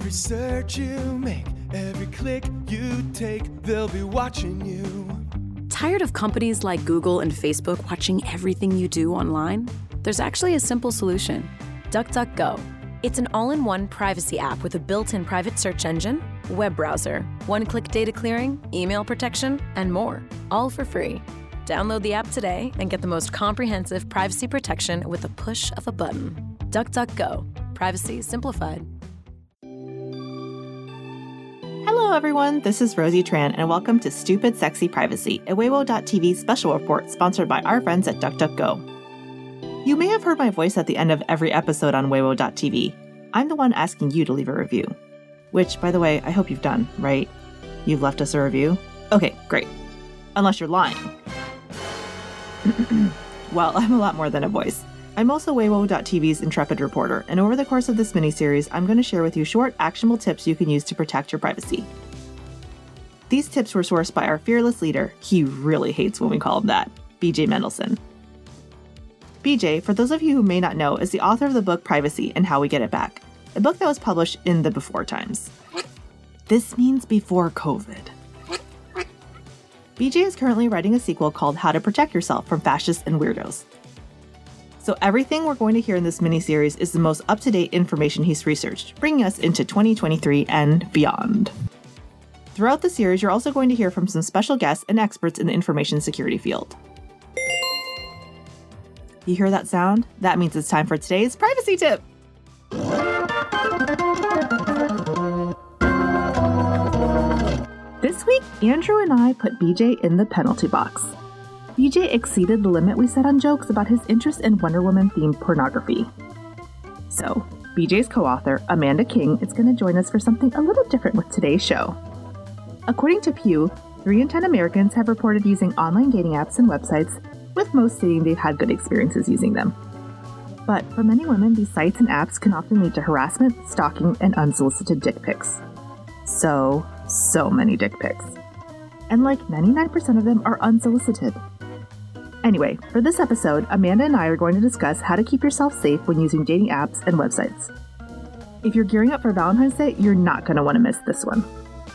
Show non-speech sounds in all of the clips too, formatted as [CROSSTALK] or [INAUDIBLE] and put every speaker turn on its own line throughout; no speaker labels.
Every search you make, every click you take, they'll be watching you.
Tired of companies like Google and Facebook watching everything you do online? There's actually a simple solution DuckDuckGo. It's an all in one privacy app with a built in private search engine, web browser, one click data clearing, email protection, and more, all for free. Download the app today and get the most comprehensive privacy protection with the push of a button. DuckDuckGo. Privacy simplified.
Hello, everyone. This is Rosie Tran, and welcome to Stupid Sexy Privacy, a Weibo.tv special report sponsored by our friends at DuckDuckGo. You may have heard my voice at the end of every episode on Weibo.tv. I'm the one asking you to leave a review. Which, by the way, I hope you've done, right? You've left us a review? Okay, great. Unless you're lying. [CLEARS THROAT] well, [LAUGHS] I'm a lot more than a voice. I'm also Weibo.tv's intrepid reporter, and over the course of this miniseries, I'm going to share with you short, actionable tips you can use to protect your privacy. These tips were sourced by our fearless leader. He really hates when we call him that, BJ Mendelson. BJ, for those of you who may not know, is the author of the book Privacy and How We Get It Back, a book that was published in the before times. This means before COVID. BJ is currently writing a sequel called How to Protect Yourself from Fascists and Weirdos. So, everything we're going to hear in this miniseries is the most up to date information he's researched, bringing us into 2023 and beyond. Throughout the series, you're also going to hear from some special guests and experts in the information security field. You hear that sound? That means it's time for today's privacy tip. This week, Andrew and I put BJ in the penalty box. BJ exceeded the limit we set on jokes about his interest in Wonder Woman themed pornography. So, BJ's co author, Amanda King, is going to join us for something a little different with today's show. According to Pew, 3 in 10 Americans have reported using online dating apps and websites, with most stating they've had good experiences using them. But for many women, these sites and apps can often lead to harassment, stalking, and unsolicited dick pics. So, so many dick pics. And like 99% of them are unsolicited. Anyway, for this episode, Amanda and I are going to discuss how to keep yourself safe when using dating apps and websites. If you're gearing up for Valentine's Day, you're not going to want to miss this one.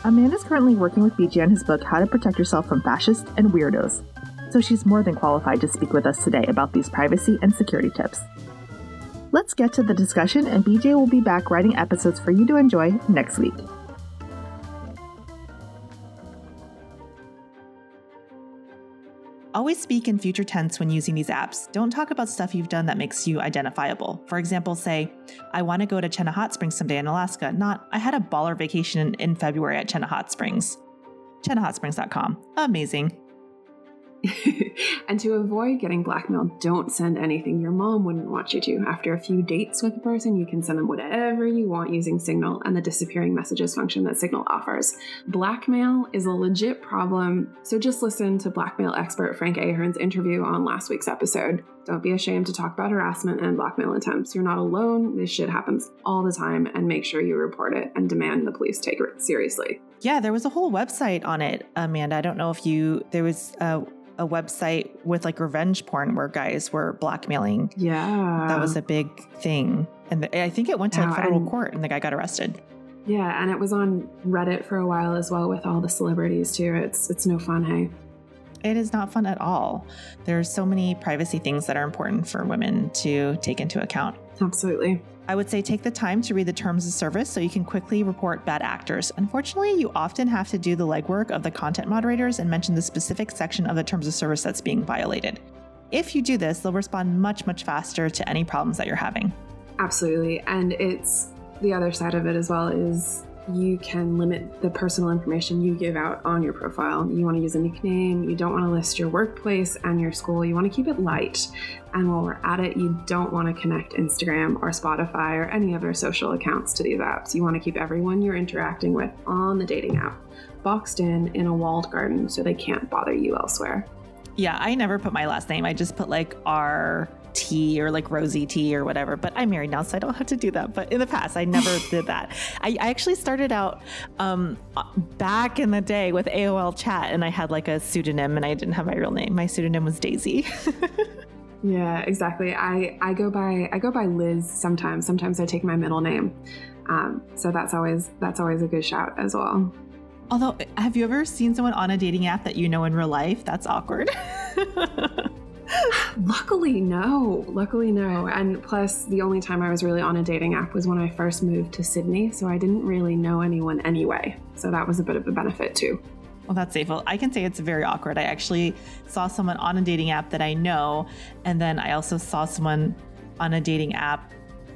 Amanda's currently working with BJ on his book, How to Protect Yourself from Fascists and Weirdos, so she's more than qualified to speak with us today about these privacy and security tips. Let's get to the discussion, and BJ will be back writing episodes for you to enjoy next week. Always speak in future tense when using these apps. Don't talk about stuff you've done that makes you identifiable. For example, say, I want to go to Chena Hot Springs someday in Alaska, not, I had a baller vacation in February at Chena Hot Springs. ChenaHotSprings.com. Amazing. [LAUGHS]
and to avoid getting blackmailed, don't send anything your mom wouldn't want you to. After a few dates with a person, you can send them whatever you want using Signal and the disappearing messages function that Signal offers. Blackmail is a legit problem, so just listen to blackmail expert Frank Ahearn's interview on last week's episode. Don't be ashamed to talk about harassment and blackmail attempts. You're not alone. This shit happens all the time, and make sure you report it and demand the police take it seriously.
Yeah, there was a whole website on it, Amanda. I don't know if you, there was a, a website with like revenge porn where guys were blackmailing.
Yeah.
That was a big thing. And the, I think it went to like federal court and the guy got arrested.
Yeah, and it was on Reddit for a while as well with all the celebrities too. It's it's no fun, hey.
It is not fun at all. There's so many privacy things that are important for women to take into account.
Absolutely.
I would say take the time to read the terms of service so you can quickly report bad actors. Unfortunately, you often have to do the legwork of the content moderators and mention the specific section of the terms of service that's being violated. If you do this, they'll respond much, much faster to any problems that you're having.
Absolutely. And it's the other side of it as well is you can limit the personal information you give out on your profile. You want to use a nickname, you don't want to list your workplace and your school, you want to keep it light. And while we're at it, you don't want to connect Instagram or Spotify or any other social accounts to these apps. You want to keep everyone you're interacting with on the dating app boxed in in a walled garden so they can't bother you elsewhere.
Yeah, I never put my last name. I just put like R T or like Rosie tea or whatever. But I'm married now, so I don't have to do that. But in the past, I never [LAUGHS] did that. I, I, actually started out um, back in the day with AOL chat and I had like a pseudonym and I didn't have my real name. My pseudonym was Daisy. [LAUGHS]
yeah, exactly. I, I go by I go by Liz sometimes. Sometimes I take my middle name. Um, so that's always that's always a good shout as well.
Although, have you ever seen someone on a dating app that you know in real life? That's awkward. [LAUGHS] [LAUGHS]
Luckily, no. Luckily, no. And plus, the only time I was really on a dating app was when I first moved to Sydney, so I didn't really know anyone anyway. So that was a bit of a benefit too.
Well, that's safe. Well, I can say it's very awkward. I actually saw someone on a dating app that I know, and then I also saw someone on a dating app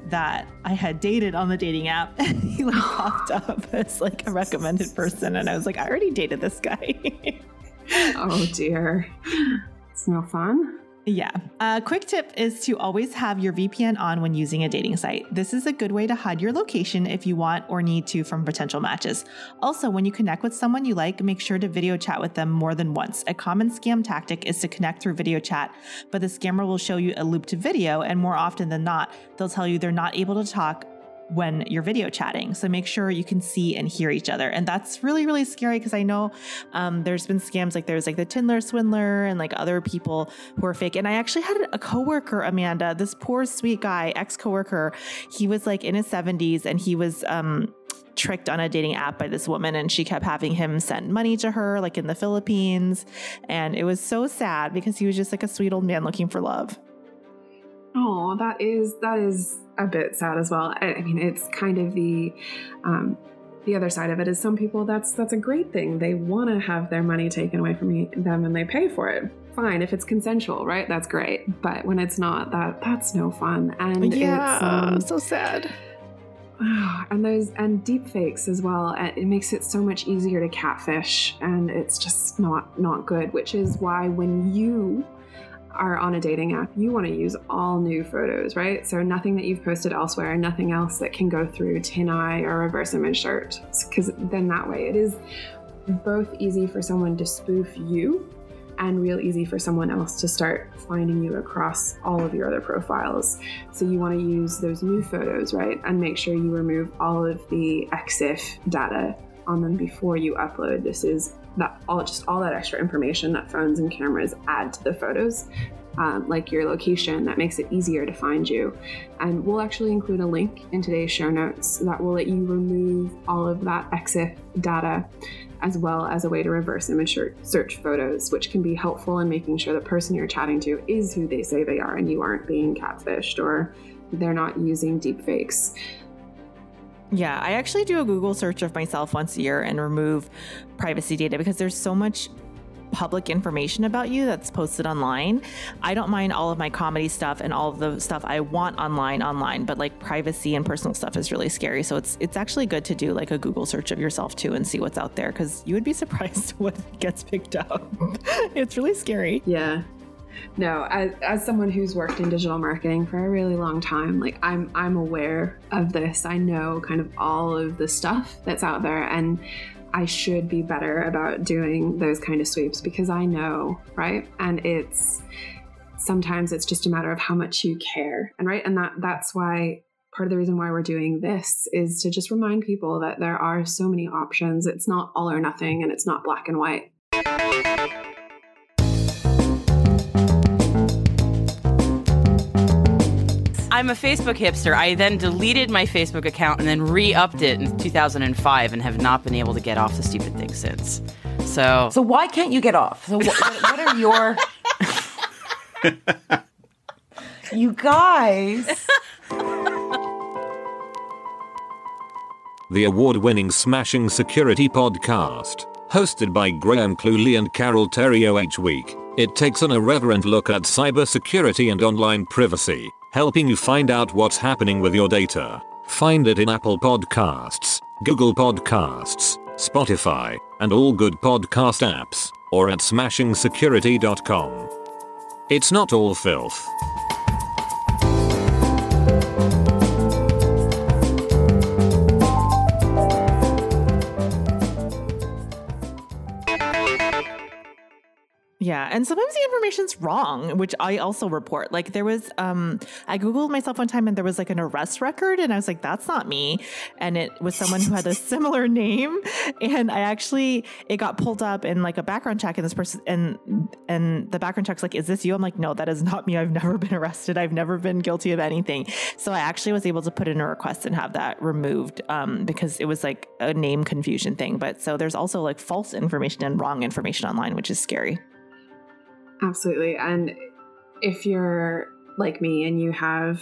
that I had dated on the dating app. [LAUGHS] And he like popped up as like a recommended person, and I was like, I already dated this guy. [LAUGHS]
oh dear, it's no fun.
Yeah. A quick tip is to always have your VPN on when using a dating site. This is a good way to hide your location if you want or need to from potential matches. Also, when you connect with someone you like, make sure to video chat with them more than once. A common scam tactic is to connect through video chat, but the scammer will show you a looped video, and more often than not, they'll tell you they're not able to talk when you're video chatting. So make sure you can see and hear each other. And that's really, really scary because I know um, there's been scams like there's like the Tinder swindler and like other people who are fake. And I actually had a coworker, Amanda, this poor sweet guy, ex coworker. He was like in his 70s and he was, um, tricked on a dating app by this woman and she kept having him send money to her like in the Philippines and it was so sad because he was just like a sweet old man looking for love.
Oh, that is that is a bit sad as well. I, I mean, it's kind of the um, the other side of it is some people that's that's a great thing. They want to have their money taken away from them and they pay for it. Fine, if it's consensual, right? That's great. But when it's not, that that's no fun. And
yeah,
it's
um, so sad. [SIGHS]
And those and deep fakes as well. It makes it so much easier to catfish, and it's just not not good. Which is why when you are on a dating app, you want to use all new photos, right? So nothing that you've posted elsewhere, nothing else that can go through TinEye or reverse image search. Because then that way it is both easy for someone to spoof you and real easy for someone else to start finding you across all of your other profiles. So you want to use those new photos, right? And make sure you remove all of the EXIF data on them before you upload. This is that all just all that extra information that phones and cameras add to the photos um, like your location that makes it easier to find you. And we'll actually include a link in today's show notes that will let you remove all of that exif data as well as a way to reverse image search photos which can be helpful in making sure the person you're chatting to is who they say they are and you aren't being catfished or they're not using deep fakes
yeah, I actually do a Google search of myself once a year and remove privacy data because there's so much public information about you that's posted online. I don't mind all of my comedy stuff and all of the stuff I want online online, but like privacy and personal stuff is really scary. So it's it's actually good to do like a Google search of yourself too and see what's out there cuz you would be [LAUGHS] surprised what gets picked up. it's really scary.
Yeah no as, as someone who's worked in digital marketing for a really long time like i'm i'm aware of this. I know kind of all of the stuff that's out there and i should be better about doing those kind of sweeps because i know right? And it's sometimes it's just a matter of how much you care and right? And that that's why part of the reason why we're doing this is to just remind people that there are so many options. It's not all or nothing and it's not black and white
I'm a Facebook hipster. I then deleted my Facebook account and then re-upped it in 2005 and have not been able to get off the stupid thing since. So,
so why can't you get off? So what, what are your [LAUGHS] you guys?
The award-winning Smashing Security podcast, hosted by Graham Cluley and Carole Theriault each week. It takes an irreverent look at cybersecurity and online privacy helping you find out what's happening with your data. Find it in Apple Podcasts, Google Podcasts, Spotify, and all good podcast apps, or at smashingsecurity.com. It's not all filth.
Yeah, and sometimes the information's wrong, which I also report. Like there was um I googled myself one time and there was like an arrest record and I was like that's not me and it was someone who had a [LAUGHS] similar name and I actually it got pulled up in like a background check and this person and and the background check's like is this you? I'm like no, that is not me. I've never been arrested. I've never been guilty of anything. So I actually was able to put in a request and have that removed um because it was like a name confusion thing. But so there's also like false information and wrong information online, which is scary.
Absolutely. And if you're like me and you have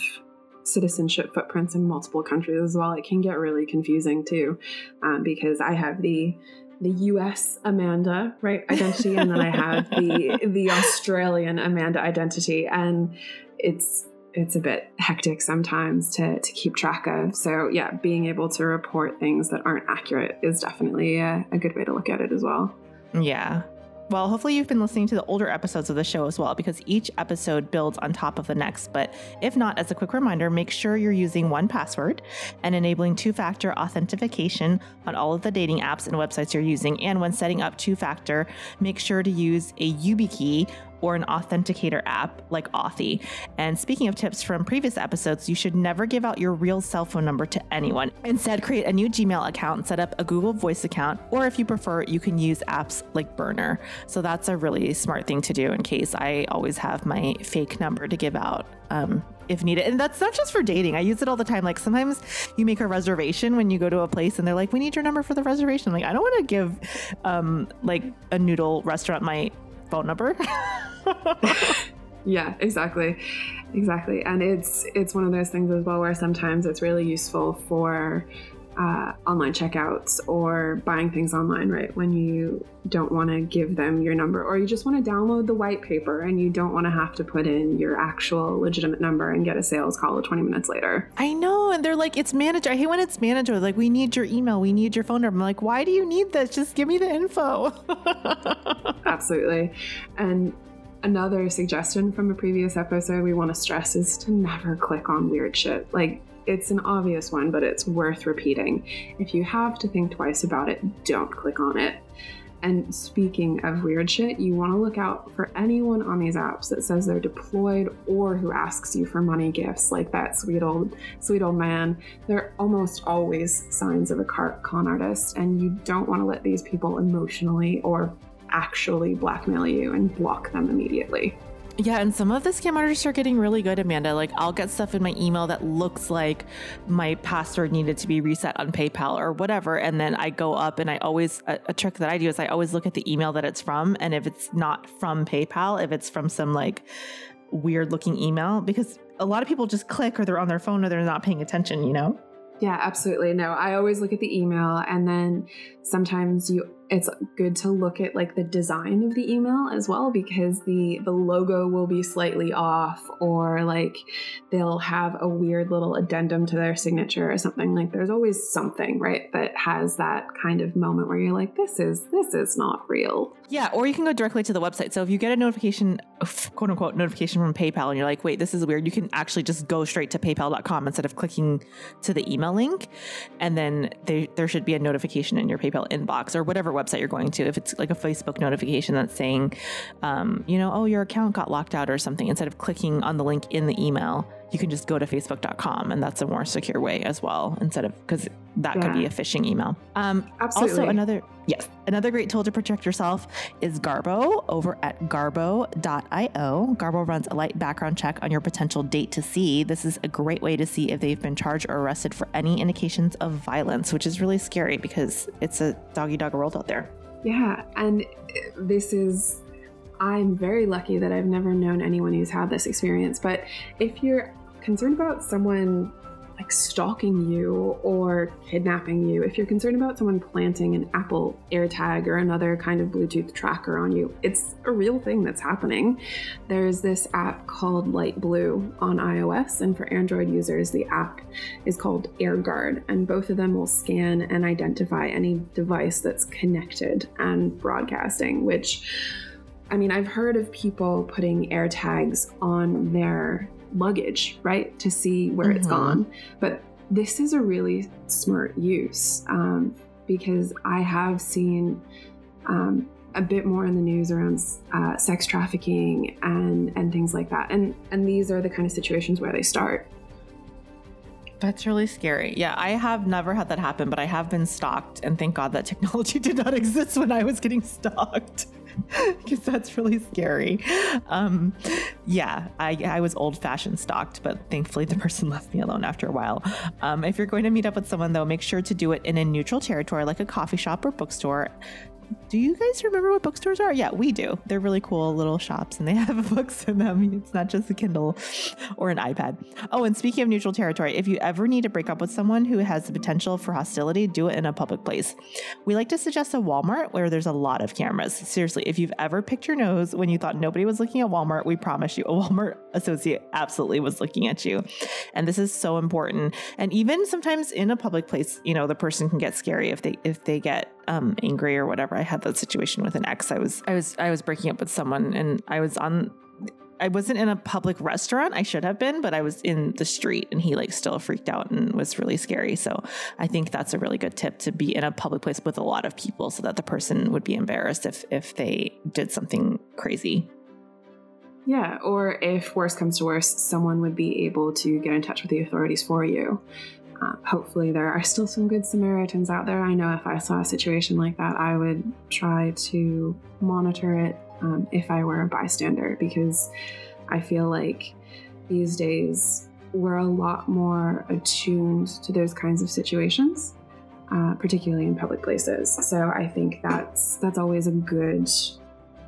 citizenship footprints in multiple countries as well, it can get really confusing too, um, because I have the the U.S. Amanda right identity, and then I have the [LAUGHS] the Australian Amanda identity, and it's it's a bit hectic sometimes to to keep track of. So yeah, being able to report things that aren't accurate is definitely a, a good way to look at it as well.
Yeah. Well, hopefully you've been listening to the older episodes of the show as well, because each episode builds on top of the next. But if not, as a quick reminder, make sure you're using 1Password and enabling two factor authentication on all of the dating apps and websites you're using. And when setting up two factor, make sure to use a YubiKey or an authenticator app like Authy. And speaking of tips from previous episodes, you should never give out your real cell phone number to anyone. Instead, create a new Gmail account, set up a Google Voice account, or if you prefer, you can use apps like Burner. So that's a really smart thing to do in case I always have my fake number to give out. Um, if needed. And that's not just for dating. I use it all the time. Like sometimes you make a reservation when you go to a place and they're like, we need your number for the reservation. Like, I don't want to give um, like a noodle restaurant my phone number. [LAUGHS]
yeah, exactly. Exactly. And it's it's one of those things as well where sometimes it's really useful for uh, online checkouts or buying things online, right? When you don't want to give them your number or you just want to download the white paper and you don't want to have to put in your actual legitimate number and get a sales call 20 minutes later.
I know. And they're like, it's manager. I hate when it's manager. Like, we need your email. We need your phone number. I'm like, why do you need this? Just give me the info. [LAUGHS]
Absolutely. And another suggestion from a previous episode we want to stress is to never click on weird shit. Like, it's an obvious one, but it's worth repeating. If you have to think twice about it, don't click on it. And speaking of weird shit, you want to look out for anyone on these apps that says they're deployed or who asks you for money gifts, like that sweet old, sweet old man. They're almost always signs of a con artist, and you don't want to let these people emotionally or actually blackmail you and block them immediately.
Yeah, and some of the scam artists are getting really good, Amanda. Like, I'll get stuff in my email that looks like my password needed to be reset on PayPal or whatever. And then I go up and I always, a, a, trick that I do is I always look at the email that it's from. And if it's not from PayPal, if it's from some like weird looking email, because a lot of people just click or they're on their phone or they're not paying attention, you know?
Yeah, absolutely. No, I always look at the email and then sometimes you it's good to look at like the design of the email as well because the the logo will be slightly off or like they'll have a weird little addendum to their signature or something. Like there's always something right that has that kind of moment where you're like this is this is not real
yeah or you can go directly to the website so if you get a notification quote unquote notification from paypal and you're like wait this is weird you can actually just go straight to paypal.com instead of clicking to the email link and then they, there should be a notification in your paypal inbox or whatever website you're going to. If it's like a Facebook notification that's saying, um, you know, oh, your account got locked out or something, instead of clicking on the link in the email, you can just go to facebook.com and that's a more secure way as well instead of because that yeah. could be a phishing email um
Absolutely.
also another yes another great tool to protect yourself is garbo over at garbo.io garbo runs a light background check on your potential date to see this is a great way to see if they've been charged or arrested for any indications of violence which is really scary because it's a doggy dog world out there
yeah and this is I'm very lucky that I've never known anyone who's had this experience. But if you're concerned about someone like stalking you or kidnapping you, if you're concerned about someone planting an Apple AirTag or another kind of Bluetooth tracker on you, it's a real thing that's happening. There's this app called Light Blue on iOS, and for Android users, the app is called AirGuard, and both of them will scan and identify any device that's connected and broadcasting, which I mean, I've heard of people putting AirTags on their luggage, right, to see where mm-hmm. it's gone. But this is a really smart use um, because I have seen um, a bit more in the news around uh, sex trafficking and and things like that. And and these are the kind of situations where they start.
That's really scary. Yeah, I have never had that happen, but I have been stalked, and thank God that technology [LAUGHS] did not exist when I was getting stalked. [LAUGHS] Because that's really scary. Um, yeah, I, I was old fashioned stalked, but thankfully the person left me alone after a while. Um, if you're going to meet up with someone, though, make sure to do it in a neutral territory like a coffee shop or bookstore do you guys remember what bookstores are? Yeah, we do. They're really cool little shops and they [LAUGHS] have books in them. It's not just a Kindle or an iPad. Oh, and speaking of neutral territory, if you ever need to break up with someone who has the potential for hostility, do it in a public place. We like to suggest a Walmart where there's a lot of cameras. Seriously, if you've ever picked your nose when you thought nobody was looking at Walmart, we promise you a Walmart associate absolutely was looking at you. And this is so important. And even sometimes in a public place, you know, the person can get scary if they if they get um, angry or whatever. I had that situation with an ex. I was I was I was breaking up with someone and I was on I wasn't in a public restaurant. I should have been, but I was in the street and he like still freaked out and was really scary. So I think that's a really good tip to be in a public place with a lot of people so that the person would be embarrassed if if they did something crazy.
Yeah, or if worse comes to worse, someone would be able to get in touch with the authorities for you. Uh, hopefully, there are still some good Samaritans out there. I know if I saw a situation like that, I would try to monitor it um, if I were a bystander because I feel like these days we're a lot more attuned to those kinds of situations, uh, particularly in public places. So I think that's that's always a good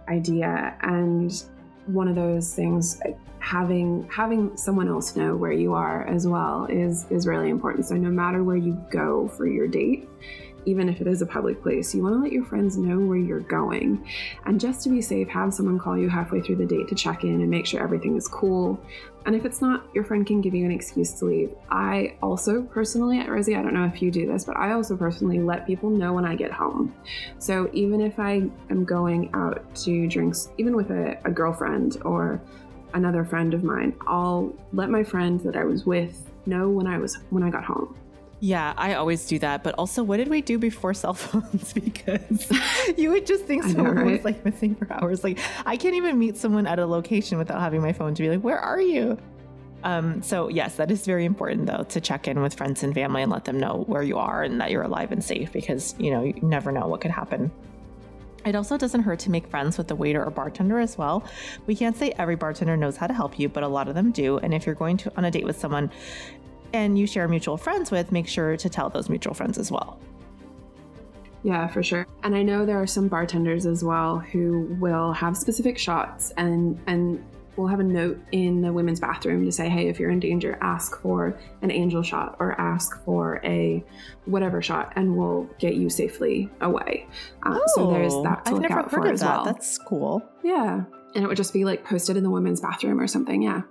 idea and one of those things having having someone else know where you are as well is is really important. So no matter where you go for your date even if it is a public place, you want to let your friends know where you're going. And just to be safe, have someone call you halfway through the date to check in and make sure everything is cool. And if it's not, your friend can give you an excuse to leave. I also personally, at Rosie, I don't know if you do this, but I also personally let people know when I get home. So even if I am going out to drinks, even with a, a girlfriend or another friend of mine, I'll let my friend that I was with know when I was when I got home.
Yeah, I always do that. But also, what did we do before cell [LAUGHS] phones? because you would just think [LAUGHS] someone know, right? was like missing for hours. Like, I can't even meet someone at a location without having my phone to be like, where are you? Um, so, yes, that is very important, though, to check in with friends and family and let them know where you are and that you're alive and safe because, you know, you never know what could happen. It also doesn't hurt to make friends with the waiter or bartender as well. We can't say every bartender knows how to help you, but a lot of them do. And if you're going to on a date with someone, and you share mutual friends with, make sure to tell those mutual friends as well.
Yeah, for sure. And I know there are some bartenders as well who will have specific shots and and will have a note in the women's bathroom to say, hey, if you're in danger, ask for an angel shot or ask for a whatever shot, and we'll get you safely away.
Oh, so there's oh, that to I've look out for as that. well. That's cool.
Yeah, and it would just be like posted in the women's bathroom or something. Yeah.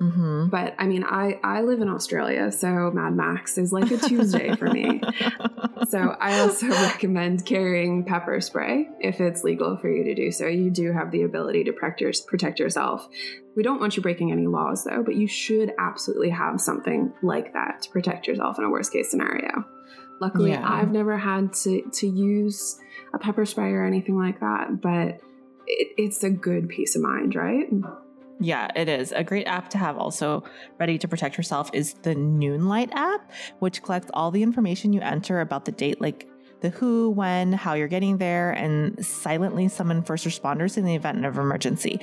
Mm-hmm. But I mean, I I live in Australia, so Mad Max is like a Tuesday for me. [LAUGHS] So I also recommend carrying pepper spray if it's legal for you to do so. You do have the ability to protect, yourself. We don't want you breaking any laws though, but you should absolutely have something like that to protect yourself in a worst case scenario. Luckily, yeah. I've never had to to use a pepper spray or anything like that, but it, it's a good peace of mind, right?
Yeah, it is. A great app to have also ready to protect yourself is the Noonlight app, which collects all the information you enter about the date, like the who, when, how you're getting there, and silently summon first responders in the event of emergency.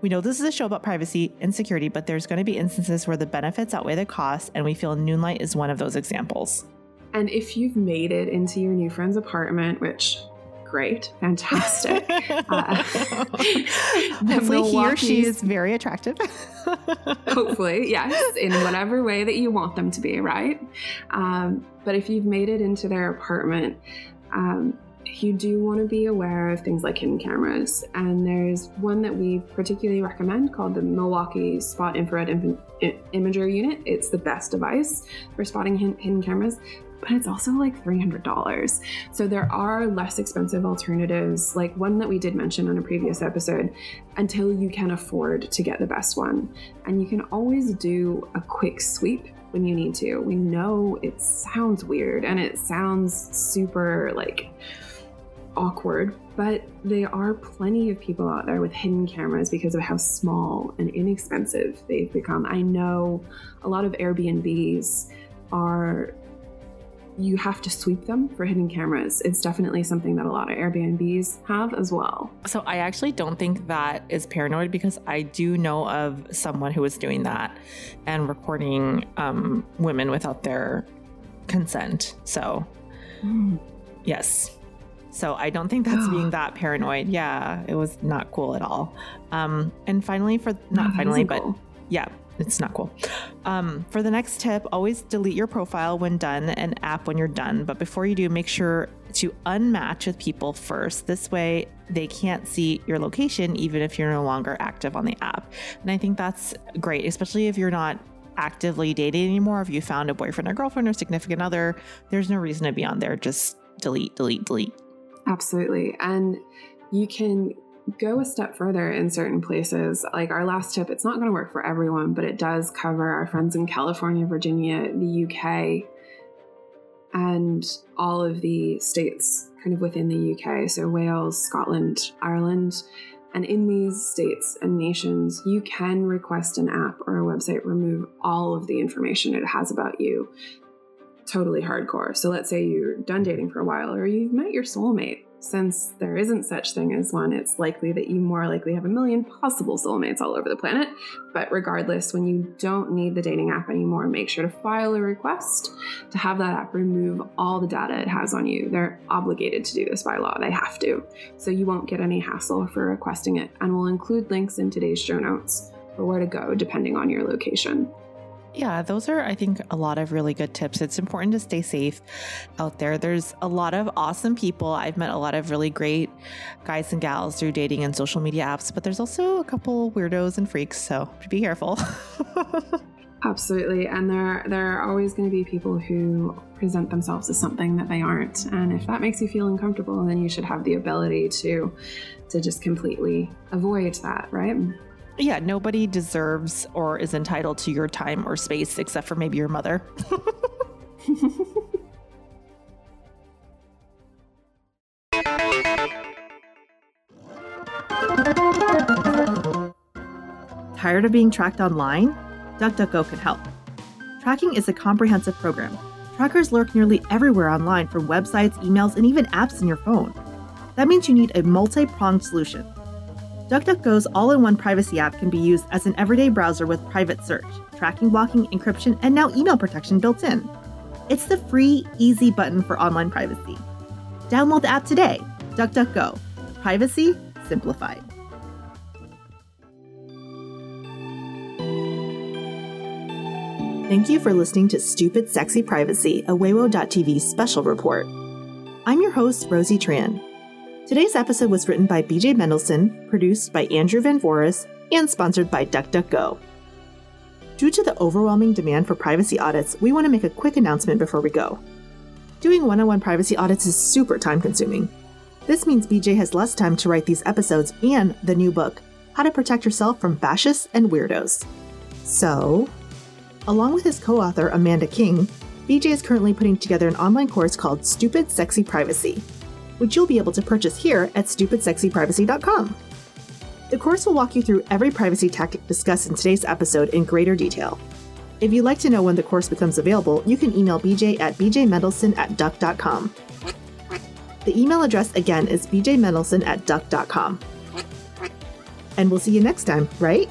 We know this is a show about privacy and security, but there's going to be instances where the benefits outweigh the costs, and we feel Noonlight is one of those examples.
And if you've made it into your new friend's apartment, which great, fantastic. [LAUGHS] uh, [LAUGHS]
hopefully, he or she is very attractive. [LAUGHS]
hopefully, yes, in whatever way that you want them to be, right? Um, but if you've made it into their apartment, um, you do want to be aware of things like hidden cameras. And there's one that we particularly recommend called the Milwaukee Spot Infrared Im- Imager Unit. It's the best device for spotting hidden cameras but it's also like $300. So there are less expensive alternatives, like one that we did mention on a previous episode, until you can afford to get the best one. And you can always do a quick sweep when you need to. We know it sounds weird and it sounds super like awkward, but there are plenty of people out there with hidden cameras because of how small and inexpensive they've become. I know a lot of Airbnbs are you have to sweep them for hidden cameras. It's definitely something that a lot of Airbnbs have as well.
So I actually don't think that is paranoid because I do know of someone who was doing that and recording um, women without their consent. So,
Mm.
yes. So I don't think that's being [GASPS] that paranoid. Yeah, it was not cool at all. Um, and finally, for not
That
finally, but
cool.
yeah, it's not cool. Um, for the next tip, always delete your profile when done and app when you're done. But before you do, make sure to unmatch with people first. This way, they can't see your location even if you're no longer active on the app. And I think that's great, especially if you're not actively dating anymore. If you found a boyfriend or girlfriend or significant other, there's no reason to be on there. Just delete, delete, delete.
Absolutely. And you can go a step further in certain places. Like our last tip, it's not going to work for everyone, but it does cover our friends in California, Virginia, the UK, and all of the states kind of within the UK. So Wales, Scotland, Ireland. And in these states and nations, you can request an app or a website remove all of the information it has about you totally hardcore. So let's say you're done dating for a while or you've met your soulmate. Since there isn't such thing as one, it's likely that you more likely have a million possible soulmates all over the planet. But regardless, when you don't need the dating app anymore, make sure to file a request to have that app remove all the data it has on you. They're obligated to do this by law. They have to. So you won't get any hassle for requesting it. And we'll include links in today's show notes for where to go depending on your location.
Yeah, those are, I think, a lot of really good tips. It's important to stay safe out there. There's a lot of awesome people. I've met a lot of really great guys and gals through dating and social media apps, but there's also a couple weirdos and freaks, so be careful. [LAUGHS]
Absolutely, and there there are always going to be people who present themselves as something that they aren't, and if that makes you feel uncomfortable, then you should have the ability to to just completely avoid that, right?
Yeah, nobody deserves or is entitled to your time or space except for maybe your mother. [LAUGHS] Tired of being tracked online? DuckDuckGo can help. Tracking is a comprehensive program. Trackers lurk nearly everywhere online from websites, emails, and even apps in your phone. That means you need a multi pronged solution. DuckDuckGo's all in one privacy app can be used as an everyday browser with private search, tracking, blocking, encryption, and now email protection built in. It's the free, easy button for online privacy. Download the app today. DuckDuckGo. Privacy simplified. Thank you for listening to Stupid Sexy Privacy, a Weibo.tv special report. I'm your host, Rosie Tran. Today's episode was written by BJ Mendelson, produced by Andrew Van Voris, and sponsored by DuckDuckGo. Due to the overwhelming demand for privacy audits, we want to make a quick announcement before we go. Doing one on one privacy audits is super time consuming. This means BJ has less time to write these episodes and the new book, How to Protect Yourself from Fascists and Weirdos. So, along with his co author Amanda King, BJ is currently putting together an online course called Stupid Sexy Privacy, which you'll be able to purchase here at stupidsexyprivacy.com. The course will walk you through every privacy tactic discussed in today's episode in greater detail. If you'd like to know when the course becomes available, you can email BJ at bjmendelson at duck.com. The email address again is bjmendelson at duck.com. And we'll see you next time, right?